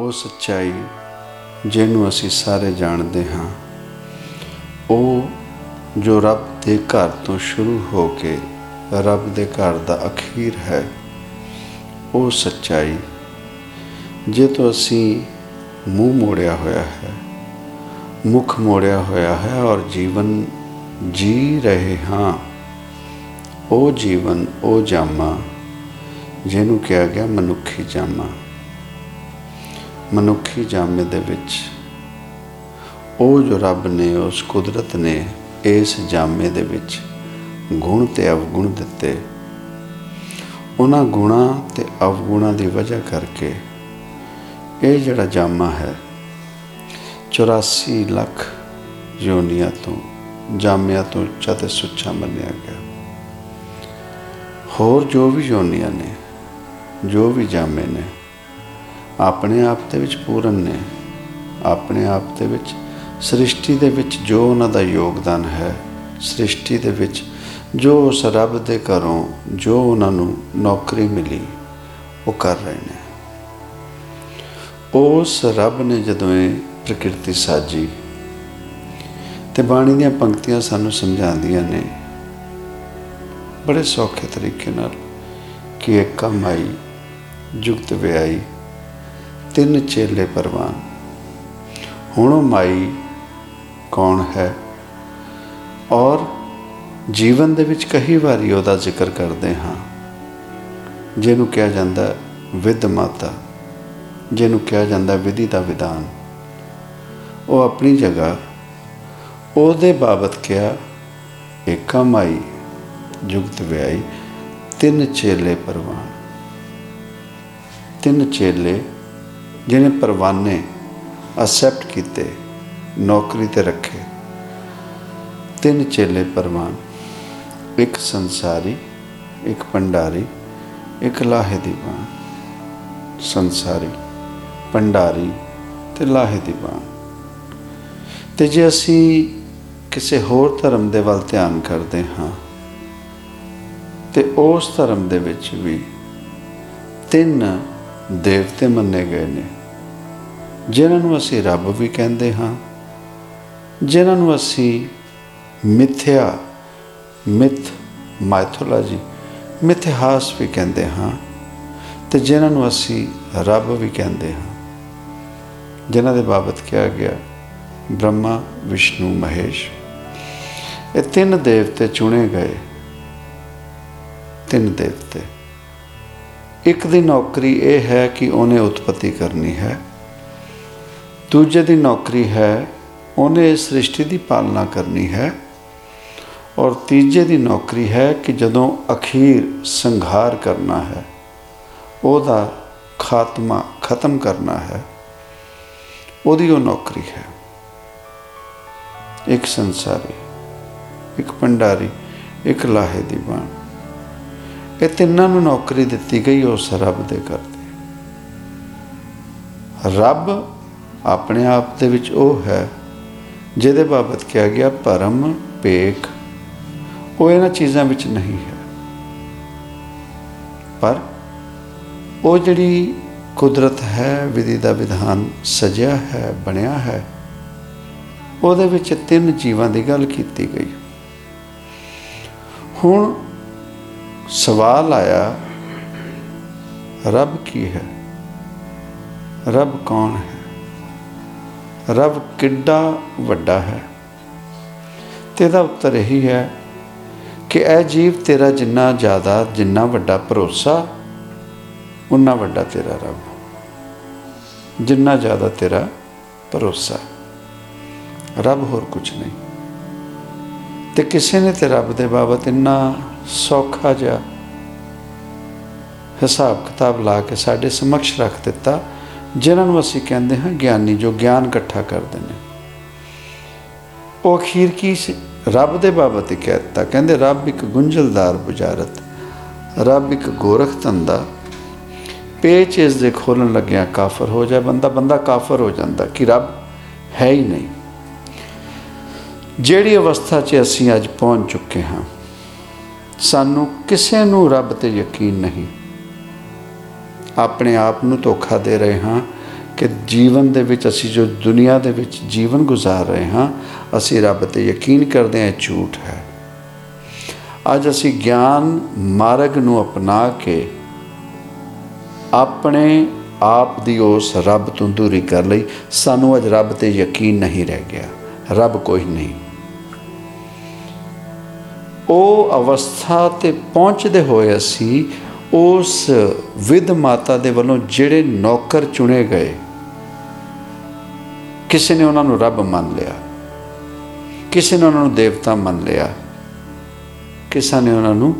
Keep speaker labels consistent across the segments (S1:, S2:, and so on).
S1: ਉਹ ਸੱਚਾਈ ਜਿਹਨੂੰ ਅਸੀਂ ਸਾਰੇ ਜਾਣਦੇ ਹਾਂ। ਉਹ ਜੋ ਰੱਬ ਦੇ ਘਰ ਤੋਂ ਸ਼ੁਰੂ ਹੋ ਕੇ ਰੱਬ ਦੇ ਘਰ ਦਾ ਅਖੀਰ ਹੈ, ਉਹ ਸੱਚਾਈ ਜੇ ਤੋਂ ਅਸੀਂ ਮੂੰਹ ਮੋੜਿਆ ਹੋਇਆ ਹੈ, ਮੁਖ ਮੋੜਿਆ ਹੋਇਆ ਹੈ ਔਰ ਜੀਵਨ ਜੀ ਰਹੇ ਹਾਂ, ਉਹ ਜੀਵਨ ਉਹ ਜਾਮਾ ਜਿਹਨੂੰ ਕਿਹਾ ਗਿਆ ਮਨੁੱਖੀ ਜਾਮਾ। ਮਨੁੱਖੀ ਜਾਮੇ ਦੇ ਵਿੱਚ। ਉਹ ਜੋ ਰੱਬ ਨੇ, ਉਸ ਕੁਦਰਤ ਨੇ ਇਸ ਜਾਮੇ ਦੇ ਵਿੱਚ ਗੁਣ ਤੇ ਅਵਗੁਣ ਦਿੱਤੇ। ਉਹਨਾਂ ਗੁਣਾ ਤੇ ਅਵਗੁਣਾ ਦੀ ਵਜ੍ਹਾ ਕਰਕੇ ਇਹ ਜਿਹੜਾ ਜਾਮਾ ਹੈ 84 ਲੱਖ ਯੋਨੀਆਂ ਤੋਂ, ਜਾਮਿਆਂ ਤੋਂ ਉੱਚਾ ਤੇ ਸੁੱਚਾ ਮੰਨਿਆ ਗਿਆ। ਹੋਰ ਜੋ ਵੀ ਯੋਨੀਆਂ ਨੇ, ਜੋ ਵੀ ਜਾਮੇ ਨੇ ਆਪਣੇ ਆਪ ਦੇ ਵਿੱਚ ਪੂਰਨ ਨੇ। ਆਪਣੇ ਆਪ ਦੇ ਵਿੱਚ ਸ੍ਰਿਸ਼ਟੀ ਦੇ ਵਿੱਚ ਜੋ ਉਹਨਾਂ ਦਾ ਯੋਗਦਾਨ ਹੈ, ਸ੍ਰਿਸ਼ਟੀ ਦੇ ਵਿੱਚ ਜੋ ਉਸ ਰੱਬ ਦੇ ਘਰੋਂ ਜੋ ਉਹਨਾਂ ਨੂੰ ਨੌਕਰੀ ਮਿਲੀ, ਉਹ ਕਰ ਰਹੇ ਨੇ। ਉਸ ਰੱਬ ਨੇ ਜਦੋਂ ਇਹ ਪ੍ਰਕਿਰਤੀ ਸਾਜੀ, ਤੇ ਬਾਣੀ ਦੀਆਂ ਪੰਕਤੀਆਂ ਸਾਨੂੰ ਸਮਝਾਉਂਦੀਆਂ ਨੇ, ਬੜੇ ਸੌਖੇ ਤਰੀਕੇ ਨਾਲ ਕਿ ਇੱਕ ਕਮਾਈ ਜੁਗਤ ਵਿਆਈ ਤਿੰਨ ਚੇਲੇ ਪਰਵਾਨ। ਹੁਣ ਉਹ ਮਾਈ ਕੌਣ ਹੈ? ਔਰ ਜੀਵਨ ਦੇ ਵਿੱਚ ਕਈ ਵਾਰੀ ਉਹਦਾ ਜ਼ਿਕਰ ਕਰਦੇ ਹਾਂ। ਜਿਹਨੂੰ ਕਿਹਾ ਜਾਂਦਾ ਵਿਦ ਮਾਤਾ, ਜਿਹਨੂੰ ਕਿਹਾ ਜਾਂਦਾ ਵਿਧੀ ਦਾ ਵਿਧਾਨ। ਉਹ ਆਪਣੀ ਜਗ੍ਹਾ, ਉਹਦੇ ਬਾਬਤ ਕਿਹਾ, ਏਕਾ ਮਾਈ, ਜੁਗਤ ਵਿਆਈ ਤਿੰਨ ਚੇਲੇ ਪਰਵਾਨ। ਤਿੰਨ ਚੇਲੇ ਜਿਹਨੇ ਪਰਵਾਨੇ ਅਸੈਪਟ ਕੀਤੇ, ਨੌਕਰੀ ਤੇ ਰੱਖੇ। ਤਿੰਨ ਚੇਲੇ ਪਰਵਾਨ, ਇੱਕ ਸੰਸਾਰੀ, ਇੱਕ ਪੰਡਾਰੀ ਇੱਕ ਲਾਹੇ ਦੀਵਾਨ ਸੰਸਾਰੀ ਪੰਡਾਰੀ ਤੇ ਲਾਹੇ ਦੀਵਾਨ ਤੇ ਜੇ ਅਸੀਂ ਕਿਸੇ ਹੋਰ ਧਰਮ ਦੇ ਵੱਲ ਧਿਆਨ ਕਰਦੇ ਹਾਂ, ਤੇ ਉਸ ਧਰਮ ਦੇ ਵਿੱਚ ਵੀ ਤਿੰਨ ਦੇਵਤੇ ਮੰਨੇ ਗਏ ਨੇ, ਜਿਨ੍ਹਾਂ ਨੂੰ ਅਸੀਂ ਰੱਬ ਵੀ ਕਹਿੰਦੇ ਹਾਂ, ਜਿਨ੍ਹਾਂ ਨੂੰ ਅਸੀਂ ਮਿਥਿਆ, ਮਿਥ ਮਾਈਥੋਲੋਜੀ ਮਿਥਿਹਾਸ ਵੀ ਕਹਿੰਦੇ ਹਾਂ, ਤੇ ਜਿਨ੍ਹਾਂ ਨੂੰ ਅਸੀਂ ਰੱਬ ਵੀ ਕਹਿੰਦੇ ਹਾਂ, ਜਿਨ੍ਹਾਂ ਦੇ ਬਾਬਤ ਕਿਹਾ ਗਿਆ, ਬ੍ਰਹਮਾ, ਵਿਸ਼ਨੂੰ, ਮਹੇਸ਼। ਇਹ ਤਿੰਨ ਦੇਵਤੇ ਚੁਣੇ ਗਏ, ਤਿੰਨ ਦੇਵਤੇ। ਇੱਕ ਦੀ ਨੌਕਰੀ ਇਹ ਹੈ ਕਿ ਉਹਨੇ ਉਤਪਤੀ ਕਰਨੀ ਹੈ। ਦੂਜੇ ਦੀ ਨੌਕਰੀ ਹੈ, ਉਹਨੇ ਇਸ ਸ੍ਰਿਸ਼ਟੀ ਦੀ ਪਾਲਣਾ ਕਰਨੀ ਹੈ। ਔਰ ਤੀਜੇ ਦੀ ਨੌਕਰੀ ਹੈ ਕਿ ਜਦੋਂ ਅਖੀਰ ਸੰਘਾਰ ਕਰਨਾ ਹੈ, ਉਹਦਾ ਖਾਤਮਾ ਖਤਮ ਕਰਨਾ ਹੈ, ਉਹਦੀ ਉਹ ਨੌਕਰੀ ਹੈ। ਇੱਕ ਸੰਸਾਰੀ, ਇੱਕ ਪੰਡਾਰੀ ਇੱਕ ਲਾਹੇ ਦੀ ਬਾਣ ਇਹ ਤਿੰਨਾਂ ਨੂੰ ਨੌਕਰੀ ਦਿੱਤੀ ਗਈ ਉਸ ਰੱਬ ਦੇ ਘਰ ਦੇ ਰੱਬ ਆਪਣੇ ਆਪ ਦੇ ਵਿੱਚ ਉਹ ਹੈ ਜਿਹਦੇ ਬਾਬਤ ਕਿਹਾ ਗਿਆ ਪਰਮ ਪੇਖ ਉਹ ਇਹਨਾਂ ਚੀਜ਼ਾਂ ਵਿੱਚ ਨਹੀਂ ਹੈ। ਪਰ ਉਹ ਜਿਹੜੀ ਕੁਦਰਤ ਹੈ, ਵਿਧੀ ਦਾ ਵਿਧਾਨ ਸਜਿਆ ਹੈ, ਬਣਿਆ ਹੈ, ਉਹਦੇ ਵਿੱਚ ਤਿੰਨ ਜੀਵਾਂ ਦੀ ਗੱਲ ਕੀਤੀ ਗਈ। ਹੁਣ ਸਵਾਲ ਆਇਆ, ਰੱਬ ਕੀ ਹੈ? ਰੱਬ ਕੌਣ ਹੈ? ਰੱਬ ਕਿੱਡਾ ਵੱਡਾ ਹੈ? ਤੇ ਦਾ ਉੱਤਰ ਇਹੀ ਹੈ ਕਿ ਇਹ ਜੀਵ ਤੇਰਾ ਜਿੰਨਾ ਜ਼ਿਆਦਾ, ਜਿੰਨਾ ਵੱਡਾ ਭਰੋਸਾ ਉਨਾ ਵੱਡਾ ਤੇਰਾ ਰੱਬ। ਜਿੰਨਾ ਜ਼ਿਆਦਾ ਤੇਰਾ ਭਰੋਸਾ। ਰੱਬ ਹੋਰ ਕੁਝ ਨਹੀਂ। ਤੇ ਕਿਸੇ ਨੇ ਤੇ ਰੱਬ ਦੇ ਬਾਬਤ ਇੰਨਾ ਸੌਖਾ ਜਿਹਾ ਹਿਸਾਬ ਕਿਤਾਬ ਲਾ ਕੇ ਸਾਡੇ ਸਮਕਸ਼ ਰੱਖ ਦਿੱਤਾ, ਜਿਨ੍ਹਾਂ ਨੂੰ ਅਸੀਂ ਕਹਿੰਦੇ ਹਾਂ ਗਿਆਨੀ, ਜੋ ਗਿਆਨ ਇਕੱਠਾ ਕਰਦੇ ਨੇ। ਉਹ ਅਖੀਰ ਕੀ ਸੀ? ਰੱਬ ਦੇ ਬਾਬਤ ਹੀ ਕਹਿਤਾ ਕਹਿੰਦੇ, ਰੱਬ ਇੱਕ ਗੁੰਝਲਦਾਰ ਬੁਝਾਰਤ, ਰੱਬ ਇੱਕ ਗੋਰਖ ਧੰਦਾ। ਪੇਚ ਇਸ ਦੇ ਖੋਲਣ ਲੱਗਿਆ ਕਾਫਰ ਹੋ ਜਾ ਬੰਦਾ ਬੰਦਾ ਕਾਫਰ ਹੋ ਜਾਂਦਾ ਕਿ ਰੱਬ ਹੈ ਹੀ ਨਹੀਂ। ਜਿਹੜੀ ਅਵਸਥਾ 'ਚ ਅਸੀਂ ਅੱਜ ਪਹੁੰਚ ਚੁੱਕੇ ਹਾਂ ਸਾਨੂੰ ਕਿਸੇ ਨੂੰ ਰੱਬ ਤੇ ਯਕੀਨ ਨਹੀਂ। ਆਪਣੇ ਆਪ ਨੂੰ ਧੋਖਾ ਦੇ ਰਹੇ ਹਾਂ ਕਿ ਜੀਵਨ ਦੇ ਵਿੱਚ ਅਸੀਂ ਜੋ ਦੁਨੀਆ ਦੇ ਵਿੱਚ ਜੀਵਨ ਗੁਜ਼ਾਰ ਰਹੇ ਹਾਂ, ਅਸੀਂ ਰੱਬ ਤੇ ਯਕੀਨ ਕਰਦੇ ਹਾਂ ਇਹ ਝੂਠ ਹੈ। ਅੱਜ ਅਸੀਂ ਗਿਆਨ ਮਾਰਗ ਨੂੰ ਅਪਣਾ ਕੇ ਆਪਣੇ ਆਪ ਦੀ ਉਸ ਰੱਬ ਤੋਂ ਦੂਰੀ ਕਰ ਲਈ। ਸਾਨੂੰ ਅੱਜ ਰੱਬ ਤੇ ਯਕੀਨ ਨਹੀਂ ਰਹਿ ਗਿਆ। ਰੱਬ ਕੋਈ ਨਹੀਂ। ਉਹ ਅਵਸਥਾ ਤੇ ਪਹੁੰਚਦੇ ਹੋਏ ਅਸੀਂ ਉਸ ਵਿਦ ਮਾਤਾ ਦੇ ਵੱਲੋਂ ਜਿਹੜੇ ਨੌਕਰ ਚੁਣੇ ਗਏ, ਕਿਸੇ ਨੇ ਉਹਨਾਂ ਨੂੰ ਰੱਬ ਮੰਨ ਲਿਆ, ਕਿਸੇ ਨੇ ਉਹਨਾਂ ਨੂੰ ਦੇਵਤਾ ਮੰਨ ਲਿਆ, ਕਿਸੇ ਨੇ ਉਹਨਾਂ ਨੂੰ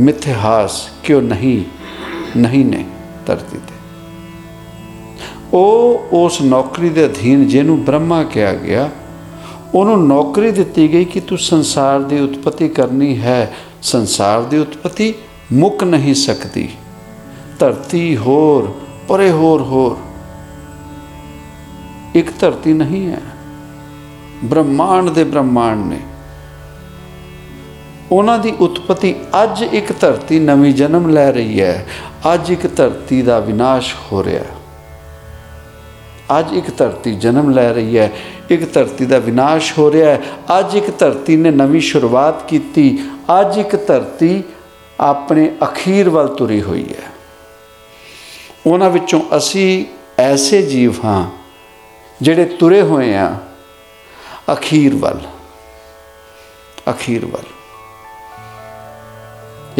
S1: ਮਿਥਿਹਾਸ ਕਿਉਂ ਨਹੀਂ ਨਹੀਂ ਨੇ ਧਰਤੀ ਤੇ। ਉਹ ਉਸ ਨੌਕਰੀ ਦੇ ਅਧੀਨ ਜਿਹਨੂੰ ਬ੍ਰਹਮਾ ਕਿਹਾ ਗਿਆ ਉਹਨੂੰ ਨੌਕਰੀ ਦਿੱਤੀ ਗਈ ਕਿ ਤੂੰ ਸੰਸਾਰ ਦੀ ਉਤਪਤੀ ਕਰਨੀ ਹੈ। ਸੰਸਾਰ ਦੀ ਉਤਪਤੀ ਮੁੱਕ ਨਹੀਂ ਸਕਦੀ। ਧਰਤੀ ਹੋਰ, ਪਰੇ ਹੋਰ ਹੋਰ। ਇੱਕ ਧਰਤੀ ਨਹੀਂ ਹੈ। ਬ੍ਰਹਮਾਂਡ ਦੇ ਬ੍ਰਹਮਾਂਡ ਨੇ। ਉਹਨਾਂ ਦੀ ਉਤਪਤੀ ਅੱਜ ਇੱਕ ਧਰਤੀ ਨਵੀਂ ਜਨਮ ਲੈ ਰਹੀ ਹੈ। ਅੱਜ ਇੱਕ ਧਰਤੀ ਦਾ ਵਿਨਾਸ਼ ਹੋ ਰਿਹਾ। ਹੈ ਅੱਜ ਇੱਕ ਧਰਤੀ ਜਨਮ ਲੈ ਰਹੀ ਹੈ, ਇੱਕ ਧਰਤੀ ਦਾ ਵਿਨਾਸ਼ ਹੋ ਰਿਹਾ ਹੈ, ਅੱਜ ਇੱਕ ਧਰਤੀ ਨੇ ਨਵੀਂ ਸ਼ੁਰੂਆਤ ਕੀਤੀ, ਅੱਜ ਇੱਕ ਧਰਤੀ ਆਪਣੇ ਅਖੀਰ ਵੱਲ ਤੁਰੀ ਹੋਈ ਹੈ। ਉਹਨਾਂ ਵਿੱਚੋਂ ਅਸੀਂ ਐਸੇ ਜੀਵ ਹਾਂ ਜਿਹੜੇ ਤੁਰੇ ਹੋਏ ਆ ਅਖੀਰ ਵੱਲ ਅਖੀਰ ਵੱਲ।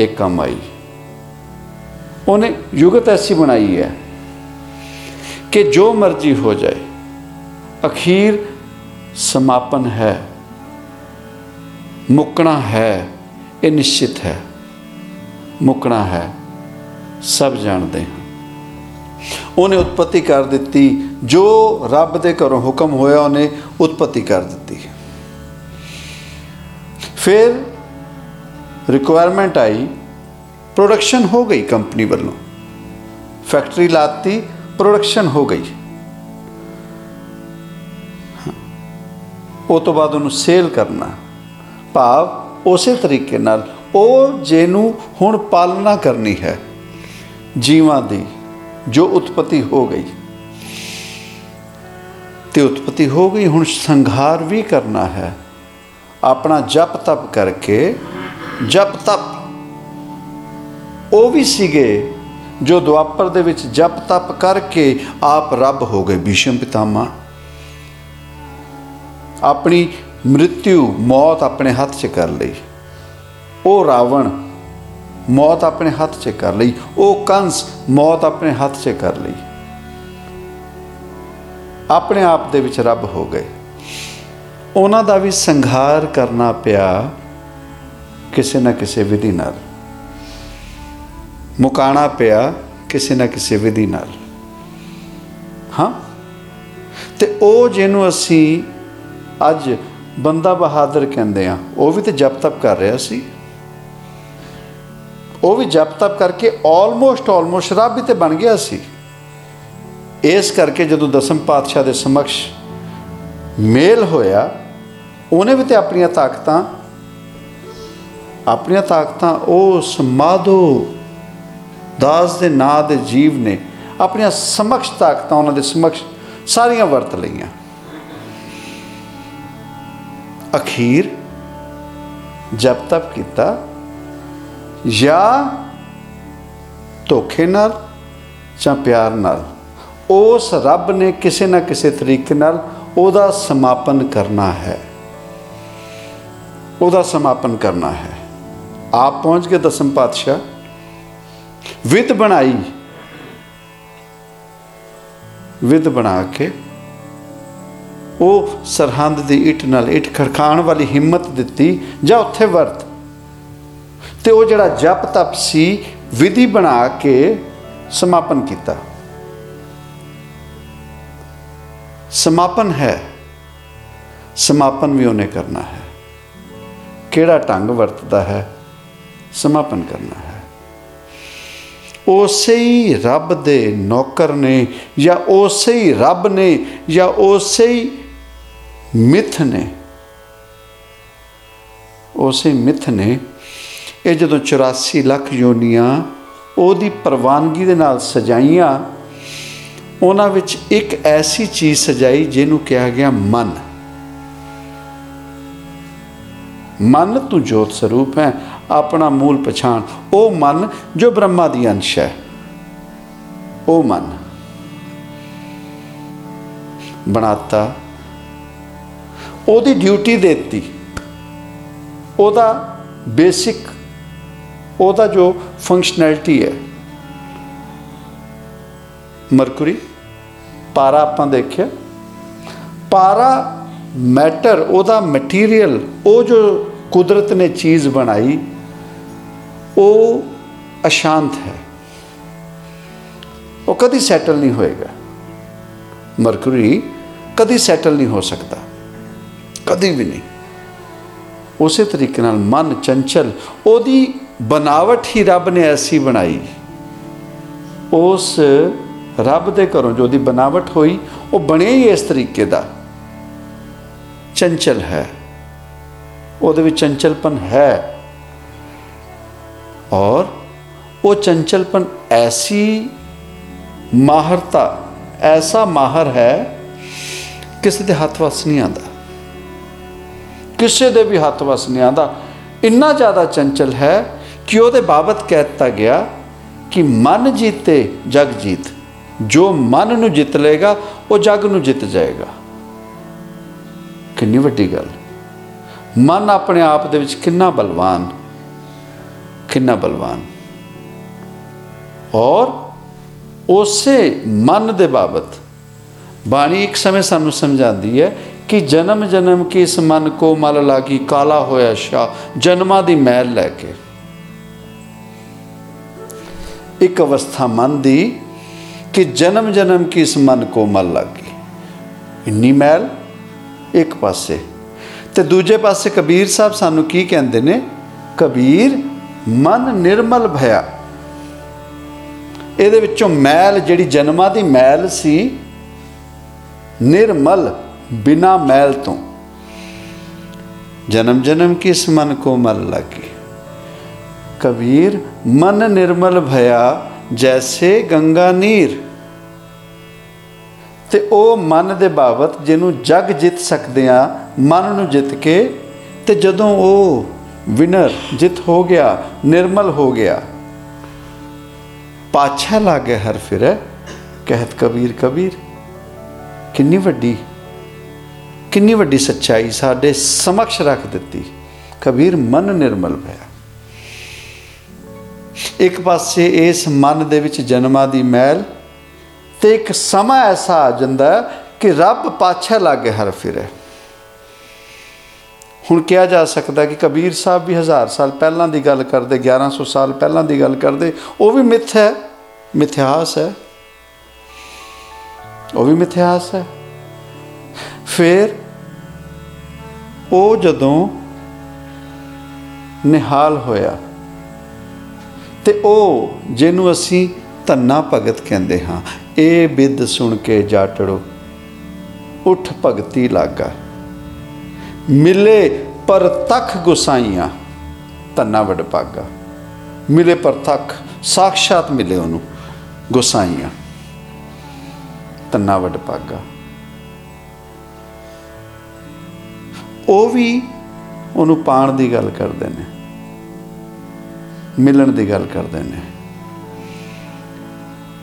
S1: ਇੱਕ ਕਮਾਈ ਉਹਨੇ ਯੁਗਤ ਐਸੀ ਬਣਾਈ ਹੈ ਕਿ ਜੋ ਮਰਜ਼ੀ ਹੋ ਜਾਏ, ਅਖੀਰ ਸਮਾਪਨ ਹੈ, ਮੁਕਣਾ ਹੈ, ਇਹ ਨਿਸ਼ਚਿਤ ਹੈ, ਮੁਕਣਾ ਹੈ, ਸਭ ਜਾਣਦੇ ਹਾਂ। ਉਹਨੇ ਉਤਪਤੀ ਕਰ ਦਿੱਤੀ, ਜੋ ਰੱਬ ਦੇ ਘਰੋਂ ਹੁਕਮ ਹੋਇਆ ਉਹਨੇ ਉਤਪਤੀ ਕਰ ਦਿੱਤੀ। ਫਿਰ ਰਿਕੁਆਇਰਮੈਂਟ ਆਈ ਪ੍ਰੋਡਕਸ਼ਨ ਹੋ ਗਈ ਕੰਪਨੀ ਵੱਲੋਂ। ਫੈਕਟਰੀ ਲਾਤੀ ਪ੍ਰੋਡਕਸ਼ਨ ਹੋ ਗਈ। ਉਹ ਤੋਂ ਬਾਅਦ ਉਹਨੂੰ ਸੇਲ ਕਰਨਾ। ਭਾਵ ਉਸੇ ਤਰੀਕੇ ਨਾਲ ਉਹ ਜਿਹਨੂੰ ਹੁਣ ਪਾਲਣਾ ਕਰਨੀ ਹੈ, ਜੀਵਾਂ ਦੀ ਜੋ ਉਤਪਤੀ ਹੋ ਗਈ। ਤੇ ਉਤਪਤੀ ਹੋ ਗਈ, ਹੁਣ ਸੰਘਾਰ ਵੀ ਕਰਨਾ ਹੈ। ਆਪਣਾ ਜਪ ਤਪ ਕਰਕੇ, ਜਪ ਤਪ। ਉਹ ਵੀ ਸੀਗੇ ਜੋ ਦੁਆਪਰ ਦੇ ਵਿੱਚ ਜਪ ਤਪ ਕਰਕੇ ਆਪ ਰੱਬ ਹੋ ਗਏ, ਭੀਸ਼ਮ ਪਿਤਾਮਾ। ਆਪਣੀ ਮ੍ਰਿਤਿਉ ਮੌਤ ਆਪਣੇ ਹੱਥ 'ਚ ਕਰ ਲਈ। ਉਹ ਰਾਵਣ ਮੌਤ ਆਪਣੇ ਹੱਥ 'ਚ ਕਰ ਲਈ। ਉਹ ਕੰਸ ਮੌਤ ਆਪਣੇ ਹੱਥ 'ਚ ਕਰ ਲਈ। ਆਪਣੇ ਆਪ ਦੇ ਵਿੱਚ ਰੱਬ ਹੋ ਗਏ। ਉਹਨਾਂ ਦਾ ਵੀ ਸੰਘਾਰ ਕਰਨਾ ਪਿਆ ਕਿਸੇ ਨਾ ਕਿਸੇ ਵਿਧੀ ਨਾਲ। ਮੁਕਾਣਾ ਪਿਆ ਕਿਸੇ ਨਾ ਕਿਸੇ ਵਿਧੀ ਨਾਲ। ਹਾਂ? ਤੇ ਉਹ ਜਿਹਨੂੰ ਅਸੀਂ ਅੱਜ ਬੰਦਾ ਬਹਾਦਰ ਕਹਿੰਦੇ ਆ ਉਹ ਵੀ ਤੇ ਜਪ ਤਪ ਕਰ ਰਿਹਾ ਸੀ। ਉਹ ਵੀ ਜਪ ਤਪ ਕਰਕੇ ਆਲਮੋਸਟ ਆਲਮੋਸਟ ਰੱਬ ਵੀ ਤੇ ਬਣ ਗਿਆ ਸੀ। ਇਸ ਕਰਕੇ ਜਦੋਂ ਦਸਮ ਪਾਤਸ਼ਾਹ ਦੇ ਸਮਕਸ਼ ਮੇਲ ਹੋਇਆ, ਉਹਨੇ ਵੀ ਤੇ ਆਪਣੀਆਂ ਤਾਕਤਾਂ ਆਪਣੀਆਂ ਤਾਕਤਾਂ ਉਹ ਸਮਾਧੋ ਦਾਸ ਦੇ ਨਾਂ ਦੇ ਜੀਵ ਨੇ, ਆਪਣੀਆਂ ਸਮਕਸ਼ ਤਾਕਤਾਂ ਉਹਨਾਂ ਦੇ ਸਮਕਸ਼ ਸਾਰੀਆਂ ਵਰਤ ਲਈਆਂ। ਅਖੀਰ ਜਪ ਤਪ ਕੀਤਾ ਜਾਂ ਧੋਖੇ ਨਾਲ ਜਾਂ ਪਿਆਰ ਨਾਲ, ਉਸ ਰੱਬ ਨੇ ਕਿਸੇ ਨਾ ਕਿਸੇ ਤਰੀਕੇ ਨਾਲ ਉਹਦਾ ਸਮਾਪਨ ਕਰਨਾ ਹੈ। ਉਹਦਾ ਸਮਾਪਨ ਕਰਨਾ ਹੈ। ਆਪ ਪਹੁੰਚ ਗਏ ਦਸਮ ਪਾਤਸ਼ਾਹ। ਵਿਦ ਬਣਾਈ। ਵਿਦ ਬਣਾ ਕੇ ਉਹ ਸਰਹੰਦ ਦੀ ਇੱਟ ਨਾਲ ਇੱਟ ਖੜਕਾਣ ਵਾਲੀ ਹਿੰਮਤ ਦਿੱਤੀ, ਜਾਂ ਉੱਥੇ ਵਰਤ। ਤੇ ਉਹ ਜਿਹੜਾ ਜਪ ਤਪ ਸੀ, ਵਿਧੀ ਬਣਾ ਕੇ ਸਮਾਪਨ ਕੀਤਾ। ਸਮਾਪਨ ਹੈ। ਸਮਾਪਨ ਵੀ ਉਹਨੇ ਕਰਨਾ ਹੈ। ਕਿਹੜਾ ਢੰਗ ਵਰਤਦਾ ਹੈ? ਸਮਾਪਨ ਕਰਨਾ ਹੈ। ਉਸੇ ਹੀ ਰੱਬ ਦੇ ਨੌਕਰ ਨੇ ਜਾਂ ਉਸੇ ਹੀ ਰੱਬ ਨੇ ਜਾਂ ਉਸੇ ਹੀ ਮਿੱਥ ਨੇ। ਉਸੇ ਮਿੱਥ ਨੇ। ਇਹ ਜਦੋਂ 84 ਲੱਖ ਯੋਨੀਆਂ ਉਹਦੀ ਪ੍ਰਵਾਨਗੀ ਦੇ ਨਾਲ ਸਜਾਈਆਂ, ਉਹਨਾਂ ਵਿੱਚ ਇੱਕ ਐਸੀ ਚੀਜ਼ ਸਜਾਈ ਜਿਹਨੂੰ ਕਿਹਾ ਗਿਆ ਮਨ। ਮਨ ਤੂੰ ਜੋਤ ਸਰੂਪ ਹੈ। ਆਪਣਾ ਮੂਲ ਪਛਾਣ। ਉਹ ਮਨ ਜੋ ਬ੍ਰਹਮਾ ਦੀ ਅੰਸ਼ ਹੈ। ਉਹ ਮਨ। ਬਣਾਤਾ। ਉਹਦੀ ਡਿਊਟੀ ਦੇਤੀ। ਉਹਦਾ ਬੇਸਿਕ ਉਹਦਾ ਜੋ ਫੰਕਸ਼ਨੈਲਿਟੀ ਹੈ। ਮਰਕਰੀ ਪਾਰਾ ਆਪਾਂ ਦੇਖਿਆ। ਪਾਰਾ ਮੈਟਰ ਉਹਦਾ ਮਟੀਰੀਅਲ ਉਹ ਜੋ ਕੁਦਰਤ ਨੇ ਚੀਜ਼ ਬਣਾਈ ਉਹ ਅਸ਼ਾਂਤ ਹੈ। ਉਹ ਕਦੀ ਸੈਟਲ ਨਹੀਂ ਹੋਏਗਾ। ਮਰਕਰੀ, ਕਦੀ ਸੈਟਲ ਨਹੀਂ ਹੋ ਸਕਦਾ। ਕਦੀ ਵੀ ਨਹੀਂ। ਉਸੇ ਤਰੀਕੇ ਨਾਲ ਮਨ ਚੰਚਲ, ਉਹਦੀ ਬਨਾਵਟ ਹੀ ਰੱਬ ਨੇ ਐਸੀ ਬਣਾਈ। ਉਸ ਰੱਬ ਦੇ ਘਰੋਂ ਜੋ ਉਹਦੀ ਬਨਾਵਟ ਹੋਈ, ਉਹ ਬਣਿਆ ਹੀ ਇਸ ਤਰੀਕੇ ਦਾ। ਚੰਚਲ ਹੈ। ਉਹਦੇ ਵਿੱਚ ਚੰਚਲਪਨ ਹੈ। ਔਰ ਉਹ ਚੰਚਲਪਨ ਐਸੀ ਮਾਹਰਤਾ ਐਸਾ ਮਾਹਰ ਹੈ ਕਿਸੇ ਦੇ ਹੱਥ ਵਸ ਨਹੀਂ ਆਂਦਾ ਕਿਸੇ ਦੇ ਵੀ ਹੱਥ ਵਸ ਨਹੀਂ ਆਂਦਾ ਇੰਨਾ ਜ਼ਿਆਦਾ ਚੰਚਲ ਹੈ ਕਿ ਉਹਦੇ ਬਾਬਤ ਕਹਿਤਾ ਗਿਆ ਕਿ ਮਨ ਜੀਤੇ ਜਗ ਜੀਤ ਜੋ ਮਨ ਨੂੰ ਜਿੱਤ ਲੇਗਾ ਉਹ ਜਗ ਨੂੰ ਜਿੱਤ ਜਾਏਗਾ ਕਿੰਨੀ ਵੱਡੀ ਗੱਲ ਮਨ ਆਪਣੇ ਆਪ ਦੇ ਵਿੱਚ ਕਿੰਨਾ ਬਲਵਾਨ ਕਿੰਨਾ ਬਲਵਾਨ। ਔਰ ਉਸੇ ਮਨ ਦੇ ਬਾਬਤ ਬਾਣੀ ਇੱਕ ਸਮੇਂ ਸਾਨੂੰ ਸਮਝਾਉਂਦੀ ਹੈ ਕਿ ਜਨਮ ਜਨਮ ਕੀ ਇਸ ਮਨ ਕੋ ਮਲ ਲਾਗੀ ਕਾਲਾ ਹੋਇਆ ਸ਼ਾ, ਜਨਮਾਂ ਦੀ ਮੈਲ ਲੈ ਕੇ। ਇੱਕ ਅਵਸਥਾ ਮਨ ਦੀ ਕਿ ਜਨਮ ਜਨਮ ਕੀ ਇਸ ਮਨ ਕੋ ਮਲ ਲੱਗੀ। ਇੰਨੀ ਮੈਲ ਇੱਕ ਪਾਸੇ। ਤੇ ਦੂਜੇ ਪਾਸੇ ਕਬੀਰ ਸਾਹਿਬ ਸਾਨੂੰ ਕੀ ਕਹਿੰਦੇ ਨੇ? ਕਬੀਰ ਮਨ ਨਿਰਮਲ ਭਇਆ। ਇਹਦੇ ਵਿੱਚੋਂ ਮੈਲ, ਜਿਹੜੀ ਜਨਮਾਂ ਦੀ ਮੈਲ ਸੀ, ਨਿਰਮਲ ਬਿਨਾ ਮੈਲ ਤੋਂ। ਜਨਮ ਜਨਮ ਕੀ ਇਸ ਮਨ ਕੋ ਮਲ ਲੱਗੀ? ਕਬੀਰ, ਮਨ ਨਿਰਮਲ ਭਇਆ, ਜੈਸੇ ਗੰਗਾ ਨੀਰ। ਤੇ ਉਹ ਮਨ ਦੇ ਬਾਬਤ ਜਿਹਨੂੰ ਜਗ ਜਿੱਤ ਸਕਦੇ ਆ ਮਨ ਨੂੰ ਜਿੱਤ ਕੇ, ਤੇ ਜਦੋਂ ਉਹ ਵਿਨਰ ਜਿੱਤ ਹੋ ਗਿਆ, ਨਿਰਮਲ ਹੋ ਗਿਆ। ਪਾਛਾ ਲਾਗੇ ਹਰ ਫਿਰੈ, ਕਹਿਤ ਕਬੀਰ ਕਬੀਰ, ਕਿੰਨੀ ਵੱਡੀ ਕਿੰਨੀ ਵੱਡੀ ਸੱਚਾਈ ਸਾਡੇ ਸਮਕਸ਼ ਰੱਖ ਦਿੱਤੀ। ਕਬੀਰ, ਮਨ ਨਿਰਮਲ ਭਇਆ ਇੱਕ ਪਾਸੇ ਇਸ ਮਨ ਦੇ ਵਿੱਚ ਜਨਮਾਂ ਦੀ ਮੈਲ ਤੇ ਇੱਕ ਸਮਾਂ ਐਸਾ ਆ ਜਾਂਦਾ ਕਿ ਰੱਬ ਪਾਛੇ ਲੱਗੇ ਹਰ ਫਿਰੇ। ਹੁਣ ਕਿਹਾ ਜਾ ਸਕਦਾ ਕਿ ਕਬੀਰ ਸਾਹਿਬ ਵੀ ਹਜ਼ਾਰ ਸਾਲ ਪਹਿਲਾਂ ਦੀ ਗੱਲ ਕਰਦੇ 1100 ਸਾਲ ਪਹਿਲਾਂ ਦੀ ਗੱਲ ਕਰਦੇ, ਉਹ ਵੀ ਮਿੱਥ ਹੈ, ਮਿਥਿਹਾਸ ਹੈ। ਉਹ ਵੀ ਮਿਥਿਹਾਸ ਹੈ। ਫਿਰ ਉਹ ਜਦੋਂ ਨਿਹਾਲ ਹੋਇਆ ਤੇ ਉਹ ਜਿਹਨੂੰ ਅਸੀਂ ਧੰਨਾ ਭਗਤ ਕਹਿੰਦੇ ਹਾਂ, ਇਹ ਬਿੱਦ ਸੁਣ ਕੇ ਜਾਟੜੋ ਉਠ ਭਗਤੀ ਲਾਗਾ। ਮਿਲੇ ਪਰਤਖ ਗੁਸਾਈਆਂ, ਧੰਨਾ ਵਡ ਪਾਗਾ ਮਿਲੇ ਪਰਤਖ ਸਾਖਸ਼ਾਤ ਮਿਲੇ ਉਹਨੂੰ, ਗੁਸਾਈਆਂ, ਧੰਨਾ ਵਡ ਪਾਗਾ ਉਹ ਵੀ ਉਹਨੂੰ ਪਾਣ ਦੀ ਗੱਲ ਕਰਦੇ ਨੇ, ਮਿਲਣ ਦੀ ਗੱਲ ਕਰਦੇ ਨੇ।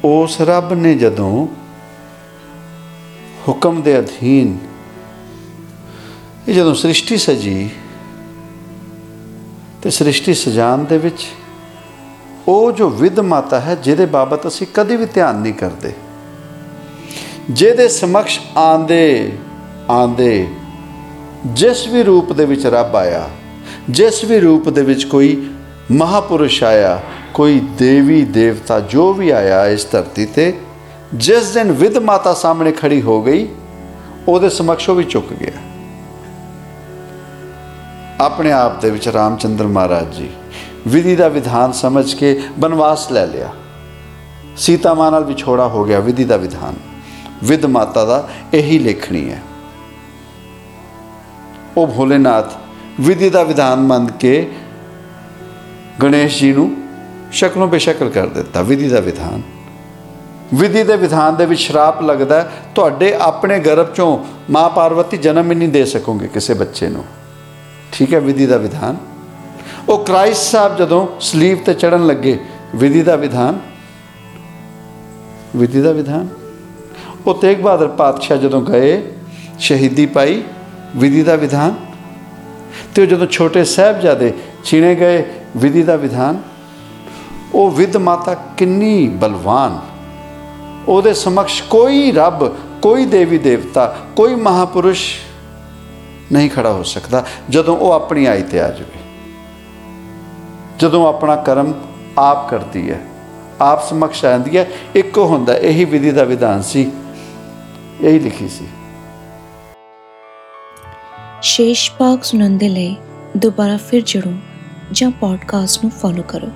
S1: ਉਸ ਰੱਬ ਨੇ ਜਦੋਂ ਹੁਕਮ ਦੇ ਅਧੀਨ ਇਹ ਜਦੋਂ ਸ੍ਰਿਸ਼ਟੀ ਸਜੀ, ਤੇ ਸ੍ਰਿਸ਼ਟੀ ਸਜਾਨ ਦੇ ਵਿੱਚ ਉਹ ਜੋ ਵਿਦ ਮਾਤਾ ਹੈ, ਜਿਹਦੇ ਬਾਬਤ ਅਸੀਂ ਕਦੇ ਵੀ ਧਿਆਨ ਨਹੀਂ ਕਰਦੇ। ਜਿਹਦੇ ਸਮਕਸ਼ ਆਂਦੇ ਆਂਦੇ, ਜਿਸ ਵੀ ਰੂਪ ਦੇ ਵਿੱਚ ਰੱਬ ਆਇਆ, ਜਿਸ ਵੀ ਰੂਪ ਦੇ ਵਿੱਚ ਕੋਈ ਮਹਾਪੁਰਸ਼ ਆਇਆ, ਕੋਈ ਦੇਵੀ, ਦੇਵਤਾ ਜੋ ਵੀ ਆਇਆ ਇਸ ਧਰਤੀ ਤੇ, ਜਿਸ ਦਿਨ ਵਿਦ ਮਾਤਾ ਸਾਹਮਣੇ ਖੜੀ ਹੋ ਗਈ, ਉਹਦੇ ਸਮਕਸ਼ ਉਹ ਵੀ ਚੁੱਕ ਗਿਆ। ਆਪਣੇ ਆਪ ਦੇ ਵਿੱਚ ਰਾਮਚੰਦਰ ਮਹਾਰਾਜ ਜੀ ਵਿਧੀ ਦਾ ਵਿਧਾਨ ਸਮਝ ਕੇ ਬਨਵਾਸ ਲੈ ਲਿਆ। ਸੀਤਾ ਮਾਂ ਨਾਲ ਵਿਛੋੜਾ ਹੋ ਗਿਆ ਵਿਧੀ ਦਾ ਵਿਧਾਨ। ਵਿਦ ਮਾਤਾ ਦਾ ਇਹੀ ਲੇਖਣੀ ਹੈ। ਉਹ ਭੋਲੇਨਾਥ ਵਿਧੀ ਦਾ ਵਿਧਾਨ ਮੰਨ ਕੇ ਗਣੇਸ਼ ਜੀ ਨੂੰ ਸ਼ਕਲੋਂ ਬੇਸ਼ਕਲ ਕਰ ਦਿੱਤਾ ਵਿਧੀ ਦਾ ਵਿਧਾਨ। ਵਿਧੀ ਦੇ ਵਿਧਾਨ ਦੇ ਵਿੱਚ ਸ਼ਰਾਪ ਲੱਗਦਾ ਹੈ, ਤੁਹਾਡੇ ਆਪਣੇ ਗਰਭ ਚੋਂ ਮਾਂ ਪਾਰਵਤੀ ਜਨਮ ਹੀ ਨਹੀਂ ਦੇ ਸਕੋਗੇ ਕਿਸੇ ਬੱਚੇ ਨੂੰ। ਠੀਕ ਹੈ, ਵਿਧੀ ਦਾ ਵਿਧਾਨ। ਉਹ ਕ੍ਰਾਈਸਟ ਸਾਹਿਬ ਜਦੋਂ ਸਲੀਬ ਤੇ ਚੜਨ ਲੱਗੇ, ਵਿਧੀ ਦਾ ਵਿਧਾਨ। ਵਿਧੀ ਦਾ ਵਿਧਾਨ। ਉਹ ਤੇਗ ਬਹਾਦਰ ਪਾਤਸ਼ਾਹ ਜਦੋਂ ਗਏ, ਸ਼ਹੀਦੀ ਪਾਈ, ਵਿਧੀ ਦਾ ਵਿਧਾਨ। ਤੇ ਉਹ ਜਦੋਂ ਛੋਟੇ ਸਾਹਿਬਜ਼ਾਦੇ ਚੀਣੇ ਗਏ, ਵਿਧੀ ਦਾ ਵਿਧਾਨ। ਉਹ ਵਿਧ ਮਾਤਾ ਕਿੰਨੀ ਬਲਵਾਨ। ਉਹਦੇ ਸਮਕਸ਼ ਕੋਈ ਰੱਬ, ਕੋਈ ਦੇਵੀ ਦੇਵਤਾ, ਕੋਈ ਮਹਾਪੁਰਸ਼ ਨਹੀਂ ਖੜਾ ਹੋ ਸਕਦਾ। ਜਦੋਂ ਉਹ ਆਪਣੀ ਆਈ ਤੇ ਆ ਜਾਵੇ। ਜਦੋਂ ਆਪਣਾ ਕਰਮ ਆਪ ਕਰਦੀ ਹੈ, ਆਪ ਸਮਕਸ਼ ਆਂਦੀ ਹੈ, ਇੱਕੋ ਹੁੰਦਾ। ਇਹੀ ਵਿਧੀ ਦਾ ਵਿਧਾਨ ਸੀ। ਇਹੀ ਲਿਖੀ ਸੀ।
S2: ਸ਼ੇਸ਼ ਭਾਗ ਸੁਣਨ ਦੇ ਲਈ ਦੁਬਾਰਾ ਫਿਰ ਜੁੜੋ ਜਾਂ ਪੋਡਕਾਸਟ ਨੂੰ ਫੋਲੋ ਕਰੋ।